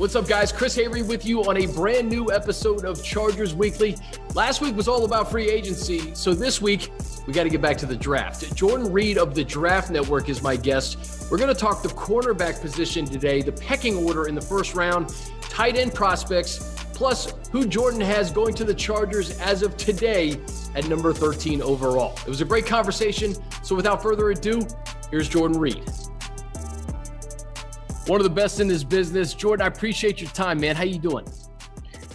What's up, guys? Chris Hayre with you on a brand new episode of Chargers Weekly. Last week was all about free agency, so this week we got to get back to the draft. Jordan Reid of the Draft Network is my guest. We're going to talk the cornerback position today, the pecking order in the first round, tight end prospects, plus who Jordan has going to the Chargers as of today at number 13 overall. It was a great conversation, so without further ado, here's Jordan Reid one of the best in this business. Jordan, I appreciate your time, man. How you doing?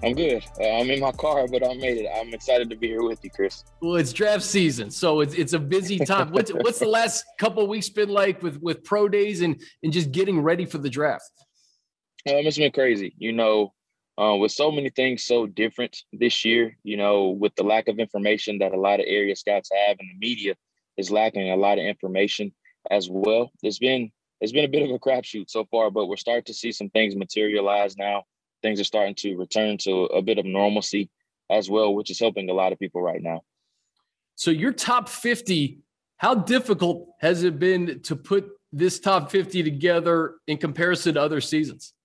I'm good. Uh, I'm in my car, but I made it. I'm excited to be here with you, Chris. Well, it's draft season, so it's it's a busy time. what's what's the last couple weeks been like with with pro days and and just getting ready for the draft? Um, it's been crazy. You know, uh, with so many things so different this year. You know, with the lack of information that a lot of area scouts have, and the media is lacking a lot of information as well. There's been it's been a bit of a crapshoot so far, but we're starting to see some things materialize now. Things are starting to return to a bit of normalcy as well, which is helping a lot of people right now. So your top 50, how difficult has it been to put this top 50 together in comparison to other seasons?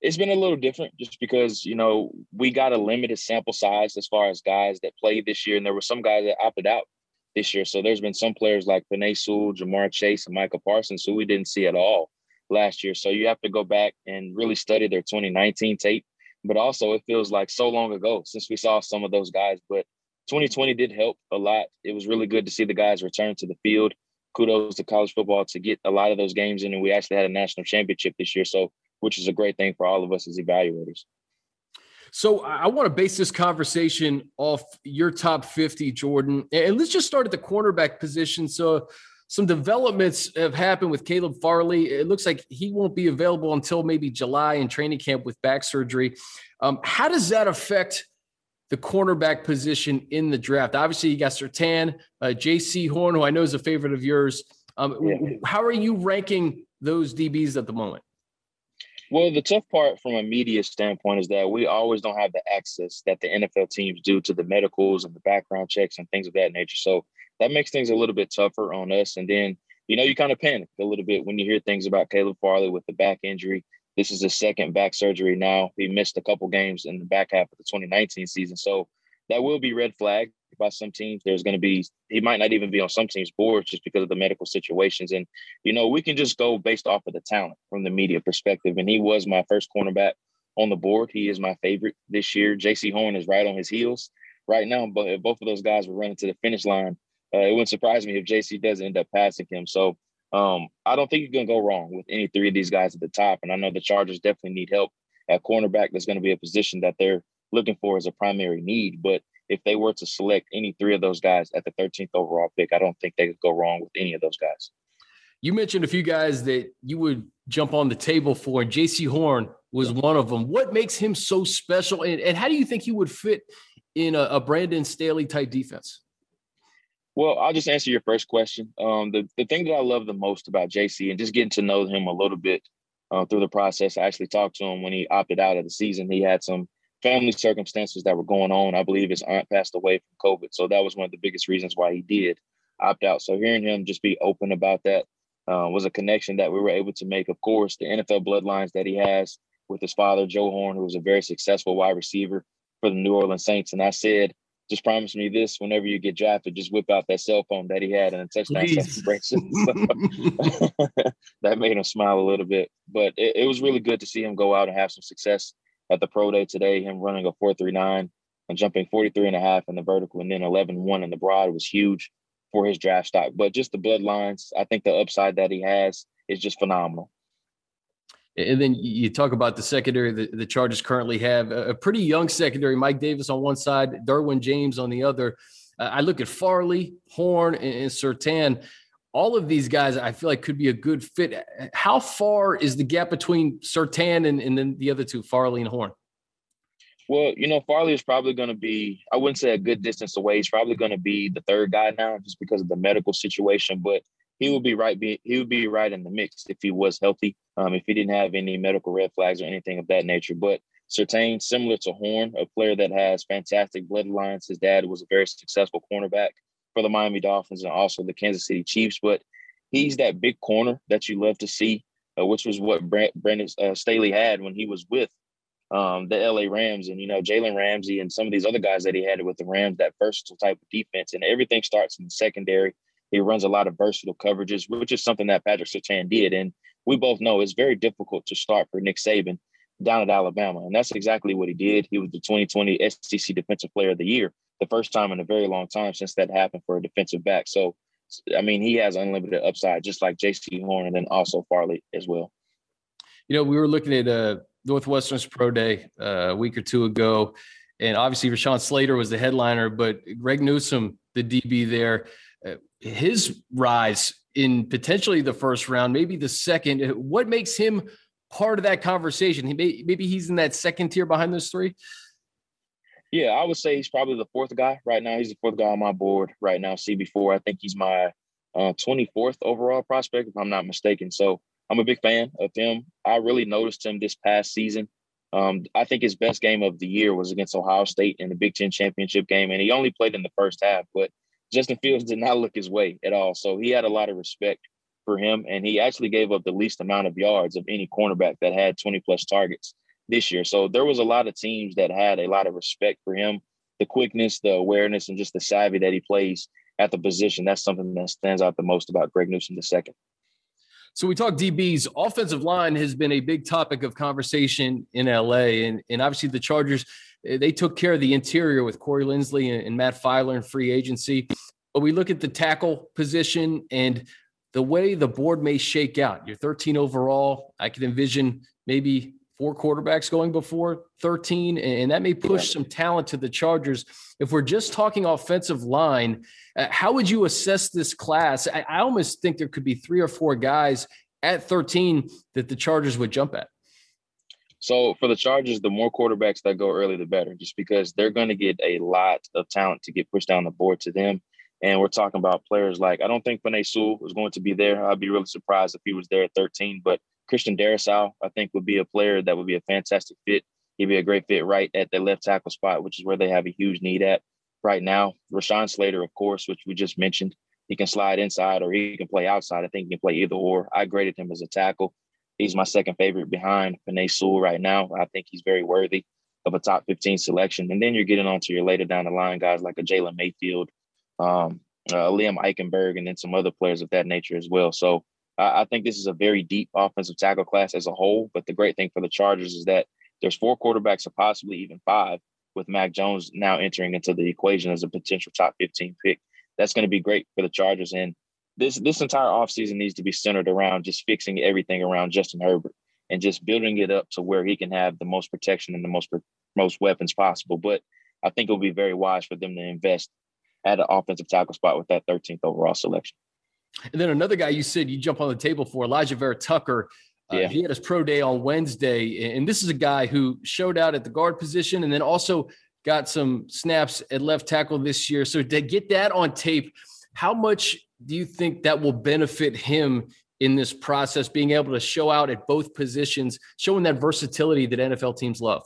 It's been a little different just because, you know, we got a limited sample size as far as guys that played this year. And there were some guys that opted out this year. So there's been some players like Penei Sewell, Ja'Marr Chase, and Micah Parsons who we didn't see at all last year. So you have to go back and really study their 2019 tape. But also, it feels like so long ago since we saw some of those guys. But 2020 did help a lot. It was really good to see the guys return to the field. Kudos to college football to get a lot of those games in. And we actually had a national championship this year. So, which is a great thing for all of us as evaluators. So I want to base this conversation off your top 50, Jordan. And let's just start at the cornerback position. So some developments have happened with Caleb Farley. It looks like he won't be available until maybe July in training camp with back surgery. Um, how does that affect the cornerback position in the draft? Obviously, you got Surtain, uh, Jaycee Horn, who I know is a favorite of yours. Um, yeah. How are you ranking those DBs at the moment? Well, the tough part from a media standpoint is that we always don't have the access that the NFL teams do to the medicals and the background checks and things of that nature. So that makes things a little bit tougher on us. And then, you know, you kind of panic a little bit when you hear things about Caleb Farley with the back injury. This is his second back surgery now. He missed a couple games in the back half of the 2019 season. So that will be red flag by some teams. There's going to be he might not even be on some teams' boards just because of the medical situations. And you know, we can just go based off of the talent from the media perspective. And he was my first cornerback on the board. He is my favorite this year. Jaycee Horn is right on his heels right now. But if both of those guys were running to the finish line, uh, it wouldn't surprise me if Jaycee doesn't end up passing him. So um, I don't think you can go wrong with any three of these guys at the top. And I know the Chargers definitely need help at cornerback. That's going to be a position that they're looking for as a primary need. But if they were to select any three of those guys at the 13th overall pick, I don't think they could go wrong with any of those guys. You mentioned a few guys that you would jump on the table for, and Jaycee Horn was one of them. What makes him so special, and, and how do you think he would fit in a, a Brandon Staley type defense? Well, I'll just answer your first question. Um, the, the thing that I love the most about Jaycee and just getting to know him a little bit uh, through the process, I actually talked to him when he opted out of the season. He had some family circumstances that were going on. I believe his aunt passed away from COVID. So that was one of the biggest reasons why he did opt out. So hearing him just be open about that uh, was a connection that we were able to make. Of course, the NFL bloodlines that he has with his father, Joe Horn, who was a very successful wide receiver for the New Orleans Saints. And I said, just promise me this whenever you get drafted, just whip out that cell phone that he had and a touchdown celebration. that made him smile a little bit. But it, it was really good to see him go out and have some success at the pro day today, him running a 439 and jumping 43 and a half in the vertical and then 11 1 in the broad was huge for his draft stock. But just the bloodlines, I think the upside that he has is just phenomenal. And then you talk about the secondary that the Chargers currently have a pretty young secondary. Mike Davis on one side, Derwin James on the other. I look at Farley, Horn, and Surtain all of these guys I feel like could be a good fit. How far is the gap between Surtain and, and then the other two, Farley and Horn? Well, you know, Farley is probably going to be, I wouldn't say a good distance away. He's probably going to be the third guy now just because of the medical situation, but he would be right. Be, he would be right in the mix if he was healthy, um, if he didn't have any medical red flags or anything of that nature. But Surtain, similar to Horn, a player that has fantastic bloodlines. His dad was a very successful cornerback for the Miami Dolphins and also the Kansas City Chiefs. But he's that big corner that you love to see uh, which was what Brandon uh, Staley had when he was with um, the LA Rams and, you know, Jalen Ramsey and some of these other guys that he had with the Rams, that versatile type of defense. And everything starts in the secondary. He runs a lot of versatile coverages, which is something that Patrick Surtain did. And we both know it's very difficult to start for Nick Saban down at Alabama. And that's exactly what he did. He was the 2020 SEC Defensive Player of the Year, the first time in a very long time since that happened for a defensive back. So, I mean, he has unlimited upside, just like Jaycee Horn and then also Farley as well. You know, we were looking at uh, Northwestern's Pro Day uh, a week or two ago, and obviously Rashawn Slater was the headliner, but Greg Newsome, the DB there, uh, his rise in potentially the first round, maybe the second. What makes him part of that conversation? He may, maybe he's in that second tier behind those three. Yeah, I would say he's probably the fourth guy right now. He's the fourth guy on my board right now. CB4, I think he's my uh, 24th overall prospect, if I'm not mistaken. So I'm a big fan of him. I really noticed him this past season. Um, I think his best game of the year was against Ohio State in the Big Ten championship game, and he only played in the first half. But Justin Fields did not look his way at all, so he had a lot of respect for him, and he actually gave up the least amount of yards of any cornerback that had 20 plus targets this year. So there was a lot of teams that had a lot of respect for him. The quickness, the awareness, and just the savvy that he plays at the position. That's something that stands out the most about Greg Newsome II. So we talk DBs. Offensive line has been a big topic of conversation in LA, and and obviously the Chargers eh, they took care of the interior with Corey Linsley and, and Matt Feiler in free agency. But we look at the tackle position and the way the board may shake out. You're 13 overall. I can envision maybe four quarterbacks going before 13, and that may push some talent to the Chargers. If we're just talking offensive line, uh, how would you assess this class? I, I almost think there could be three or four guys at 13 that the Chargers would jump at. So for the Chargers, the more quarterbacks that go early, the better, just because they're going to get a lot of talent to get pushed down the board to them. And we're talking about players like I don't think Penei Sewell was going to be there. I'd be really surprised if he was there at 13. But Christian Darrisaw, I think, would be a player that would be a fantastic fit. He'd be a great fit right at the left tackle spot, which is where they have a huge need at right now. Rashawn Slater, of course, which we just mentioned, he can slide inside or he can play outside. I think he can play either or. I graded him as a tackle. He's my second favorite behind Penei Sewell right now. I think he's very worthy of a top 15 selection. And then you're getting onto your later down the line guys like a Jalen Mayfield, um, uh, Liam Eichenberg, and then some other players of that nature as well. So I, think this is a very deep offensive tackle class as a whole. But the great thing for the Chargers is that there's four quarterbacks or possibly even five with Mac Jones now entering into the equation as a potential top 15 pick. That's going to be great for the Chargers. And this this entire offseason needs to be centered around just fixing everything around Justin Herbert and just building it up to where he can have the most protection and the most most weapons possible. But I think it will be very wise for them to invest at an offensive tackle spot with that 13th overall selection. And then another guy you said you jump on the table for, Elijah Vera-Tucker. Uh, yeah. He had his pro day on Wednesday. And this is a guy who showed out at the guard position and then also got some snaps at left tackle this year. So to get that on tape, how much do you think that will benefit him in this process, being able to show out at both positions, showing that versatility that NFL teams love?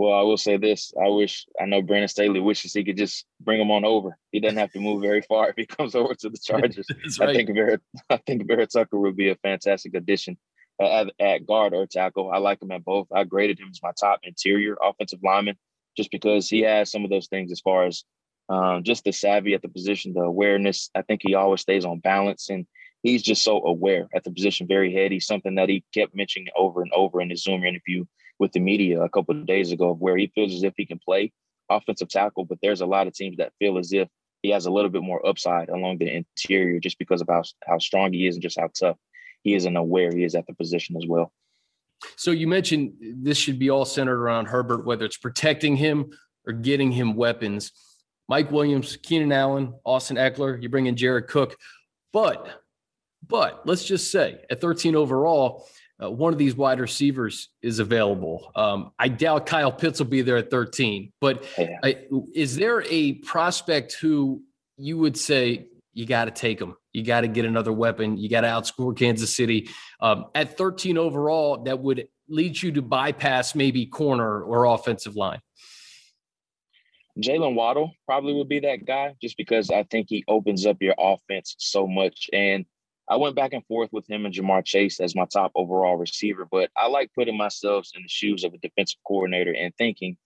Well, I will say this. I wish I know Brandon Staley wishes he could just bring him on over. He doesn't have to move very far if he comes over to the Chargers. right. I think Vera, I think Vera-Tucker would be a fantastic addition at, at, guard or tackle. I like him at both. I graded him as my top interior offensive lineman just because he has some of those things as far as um, just the savvy at the position, the awareness. I think he always stays on balance and he's just so aware at the position, very heady, something that he kept mentioning over and over in his Zoom interview with the media a couple of days ago, where he feels as if he can play offensive tackle, but there's a lot of teams that feel as if he has a little bit more upside along the interior just because of how, how strong he is and just how tough he is and aware he is at the position as well. So you mentioned this should be all centered around Herbert, whether it's protecting him or getting him weapons. Mike Williams, Keenan Allen, Austin Ekeler, you bring in Jared Cook. But, but let's just say at 13 overall, uh, one of these wide receivers is available. Um, I doubt Kyle Pitts will be there at 13, but yeah. I, is there a prospect who you would say you got to take him? You got to get another weapon. You got to outscore Kansas City um, at 13 overall. That would lead you to bypass maybe corner or offensive line. Jaylen Waddle probably would be that guy just because I think he opens up your offense so much. And I went back and forth with him and Ja'Marr Chase as my top overall receiver, but I like putting myself in the shoes of a defensive coordinator and thinking,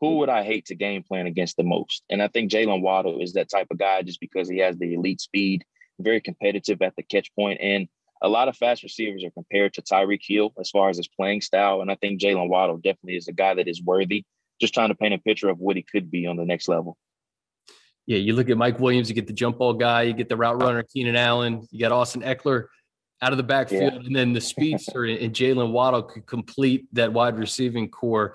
who would I hate to game plan against the most? And I think Jaylen Waddle is that type of guy just because he has the elite speed, very competitive at the catch point, and a lot of fast receivers are compared to Tyreek Hill as far as his playing style. And I think Jaylen Waddle definitely is a guy that is worthy, just trying to paint a picture of what he could be on the next level. Yeah, you look at Mike Williams, you get the jump ball guy, you get the route runner, Keenan Allen, you got Austin Ekeler out of the backfield, yeah. and then the speedster and Jaylen Waddle could complete that wide receiving core.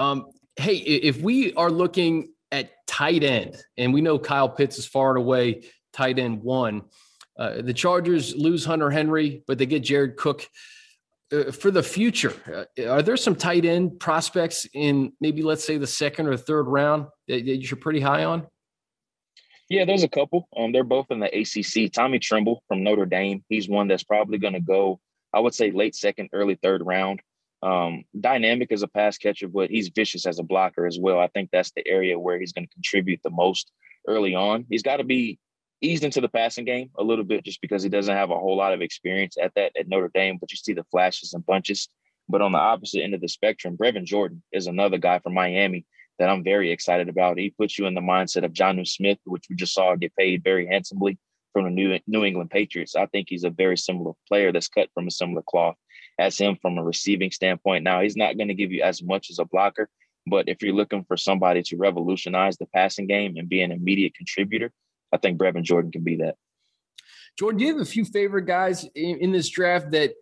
Um, hey, if we are looking at tight end, and we know Kyle Pitts is far and away tight end one, uh, the Chargers lose Hunter Henry, but they get Jared Cook. Uh, for the future, uh, are there some tight end prospects in maybe let's say the second or third round that, that you're pretty high on? Yeah, there's a couple. Um, they're both in the ACC. Tommy Tremble from Notre Dame. He's one that's probably going to go. I would say late second, early third round. Um, dynamic as a pass catcher, but he's vicious as a blocker as well. I think that's the area where he's going to contribute the most early on. He's got to be eased into the passing game a little bit just because he doesn't have a whole lot of experience at that at Notre Dame, but you see the flashes and bunches. But on the opposite end of the spectrum, Brevin Jordan is another guy from Miami that I'm very excited about. He puts you in the mindset of Jonnu Smith, which we just saw get paid very handsomely from the New, New England Patriots. I think he's a very similar player that's cut from a similar cloth as him from a receiving standpoint. Now, he's not going to give you as much as a blocker, but if you're looking for somebody to revolutionize the passing game and be an immediate contributor, I think Brevin Jordan can be that. Jordan, do you have a few favorite guys in, in this draft that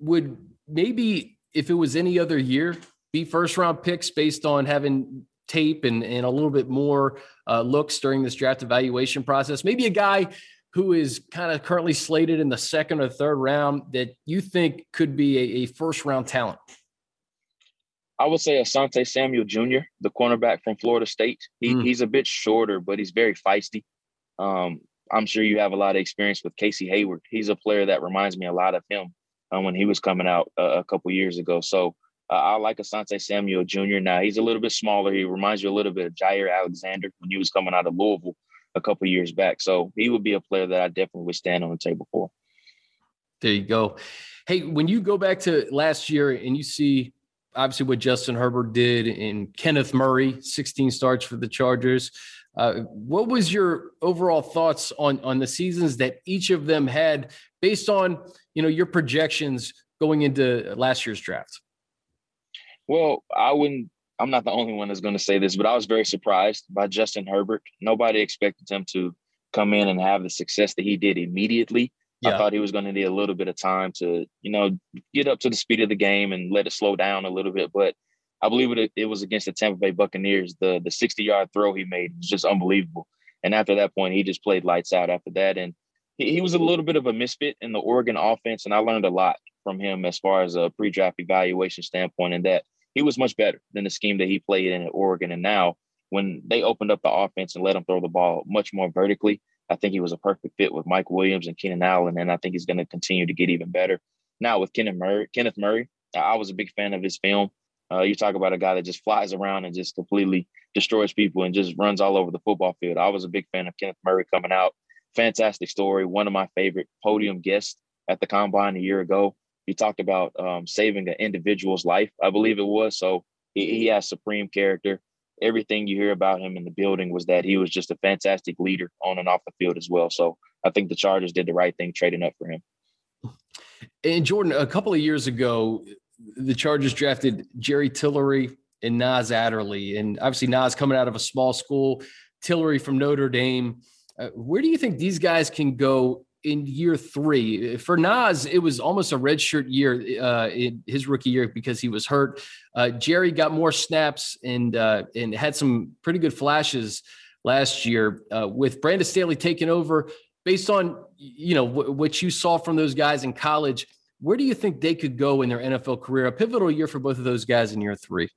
would maybe, if it was any other year, be first round picks based on having tape and, and a little bit more uh, looks during this draft evaluation process. Maybe a guy who is kind of currently slated in the second or third round that you think could be a, a first round talent. I would say Asante Samuel Jr., the cornerback from Florida State. He, mm. He's a bit shorter, but he's very feisty. Um, I'm sure you have a lot of experience with Casey Hayward. He's a player that reminds me a lot of him um, when he was coming out uh, a couple years ago. So uh, I like Asante Samuel Jr. Now he's a little bit smaller. He reminds you a little bit of Jaire Alexander when he was coming out of Louisville a couple years back. So he would be a player that I definitely would stand on the table for. There you go. Hey, when you go back to last year and you see obviously what Justin Herbert did and Kenneth Murray, 16 starts for the Chargers. Uh, what was your overall thoughts on on the seasons that each of them had based on you know your projections going into last year's draft? Well, I wouldn't. I'm not the only one that's going to say this, but I was very surprised by Justin Herbert. Nobody expected him to come in and have the success that he did immediately. Yeah. I thought he was going to need a little bit of time to, you know, get up to the speed of the game and let it slow down a little bit. But I believe it, it was against the Tampa Bay Buccaneers. The the 60 yard throw he made was just unbelievable. And after that point, he just played lights out after that. And he, he was a little bit of a misfit in the Oregon offense. And I learned a lot from him as far as a pre draft evaluation standpoint, and that he was much better than the scheme that he played in at Oregon. And now, when they opened up the offense and let him throw the ball much more vertically, I think he was a perfect fit with Mike Williams and Keenan Allen, and I think he's going to continue to get even better. Now with Kenneth Murray, Kenneth Murray, I was a big fan of his film. Uh, you talk about a guy that just flies around and just completely destroys people and just runs all over the football field. I was a big fan of Kenneth Murray coming out. Fantastic story. One of my favorite podium guests at the combine a year ago. He talked about um, saving an individual's life, I believe it was. So he, he has supreme character. Everything you hear about him in the building was that he was just a fantastic leader on and off the field as well. So I think the Chargers did the right thing trading up for him. And Jordan, a couple of years ago, the Chargers drafted Jerry Tillery and Nas Adderley. And obviously, Nas coming out of a small school, Tillery from Notre Dame. Uh, where do you think these guys can go in year three. For Nas, it was almost a redshirt year uh, in his rookie year because he was hurt. Uh, Jerry got more snaps and uh, and had some pretty good flashes last year uh, with Brandon Staley taking over. Based on you know w- what you saw from those guys in college, where do you think they could go in their NFL career? A pivotal year for both of those guys in year three.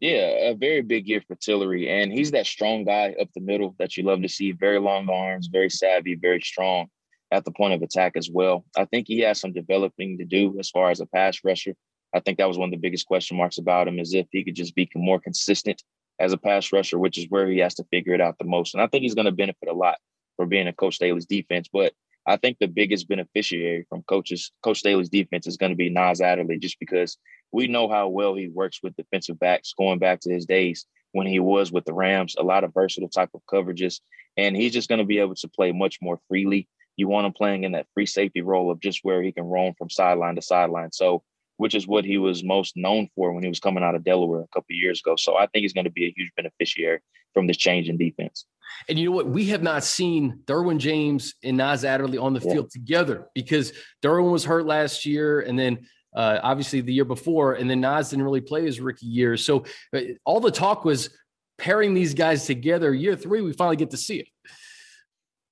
Yeah, a very big year for Tillery. And he's that strong guy up the middle that you love to see. Very long arms, very savvy, very strong at the point of attack as well. I think he has some developing to do as far as a pass rusher. I think that was one of the biggest question marks about him is if he could just be more consistent as a pass rusher, which is where he has to figure it out the most. And I think he's going to benefit a lot for being a Coach Staley's defense. But I think the biggest beneficiary from coaches, Coach Staley's defense is going to be Nas Adderley, just because we know how well he works with defensive backs going back to his days when he was with the Rams, a lot of versatile type of coverages. And he's just going to be able to play much more freely. You want him playing in that free safety role of just where he can roam from sideline to sideline. So, which is what he was most known for when he was coming out of Delaware a couple years ago. So I think he's going to be a huge beneficiary from this change in defense. And you know what? We have not seen Derwin James and Nas Adderley on the yeah. field together because Derwin was hurt last year, and then uh, obviously the year before, and then Nas didn't really play his rookie year. So uh, all the talk was pairing these guys together. Year three, we finally get to see it.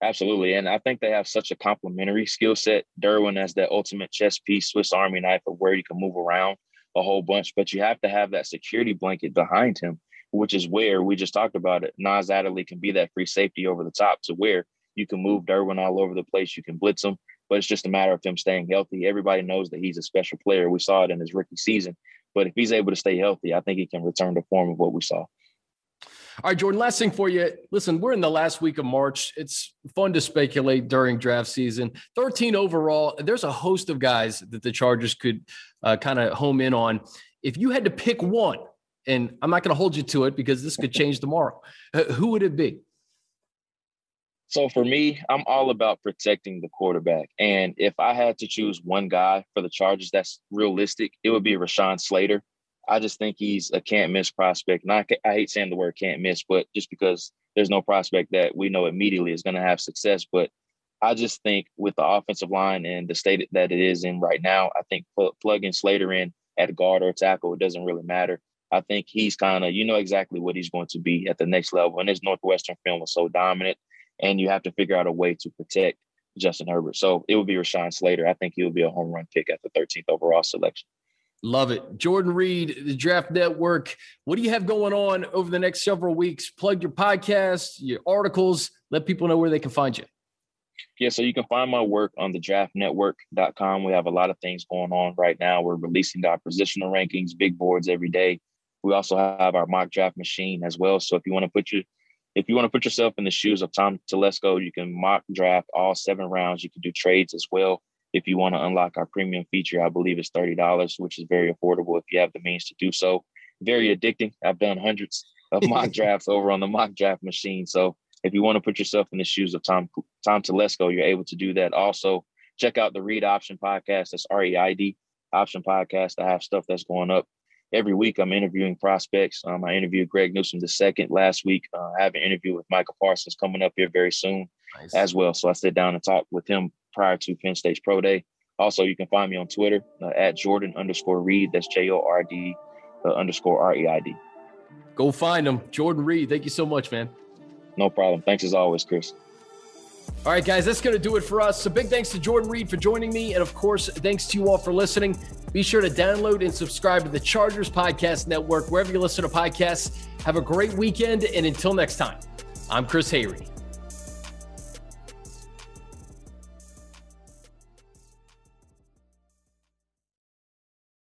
Absolutely. And I think they have such a complementary skill set. Derwin as that ultimate chess piece, Swiss Army knife of where you can move around a whole bunch, but you have to have that security blanket behind him, which is where we just talked about it. Nas Adderley can be that free safety over the top to where you can move Derwin all over the place. You can blitz him but it's just a matter of him staying healthy. Everybody knows that he's a special player. We saw it in his rookie season, but if he's able to stay healthy, I think he can return to form of what we saw. All right, Jordan, last thing for you. Listen, we're in the last week of March. It's fun to speculate during draft season. 13 overall. There's a host of guys that the Chargers could uh, kind of home in on. If you had to pick one, and I'm not going to hold you to it because this could change tomorrow, uh, who would it be? So for me, I'm all about protecting the quarterback. And if I had to choose one guy for the Chargers that's realistic, it would be Rashawn Slater. I just think he's a can't miss prospect. And I, I hate saying the word can't miss, but just because there's no prospect that we know immediately is going to have success. But I just think with the offensive line and the state that it is in right now, I think pl- plugging Slater in at guard or tackle, it doesn't really matter. I think he's kind of, you know, exactly what he's going to be at the next level. And his Northwestern film was so dominant and you have to figure out a way to protect Justin Herbert. So it would be Rashawn Slater. I think he will be a home run pick at the 13th overall selection. Love it. Jordan Reid, the Draft Network. What do you have going on over the next several weeks? Plug your podcast, your articles, let people know where they can find you. Yeah, so you can find my work on the draftnetwork.com. We have a lot of things going on right now. We're releasing our positional rankings, big boards every day. We also have our mock draft machine as well. So if you want to put your if you want to put yourself in the shoes of Tom Telesco, you can mock draft all seven rounds. You can do trades as well. If you want to unlock our premium feature, I believe it's $30, which is very affordable if you have the means to do so. Very addicting. I've done hundreds of mock drafts over on the mock draft machine. So if you want to put yourself in the shoes of Tom Tom Telesco, you're able to do that. Also, check out the Reid Option Podcast. That's R E I D Option Podcast. I have stuff that's going up every week I'm interviewing prospects. Um, I interviewed Greg Newsome the second last week. Uh, I have an interview with Micah Parsons coming up here very soon nice. as well. So I sit down and talk with him prior to Penn State's Pro Day. Also, you can find me on Twitter uh, at Jordan underscore Reid. That's J O R D uh, underscore R E I D. Go find him. Jordan Reid, Thank you so much, man. No problem. Thanks as always, Chris. All right, guys, that's going to do it for us. So, big thanks to Jordan Reid for joining me. And of course, thanks to you all for listening. Be sure to download and subscribe to the Chargers Podcast Network, wherever you listen to podcasts. Have a great weekend. And until next time, I'm Chris Hayre.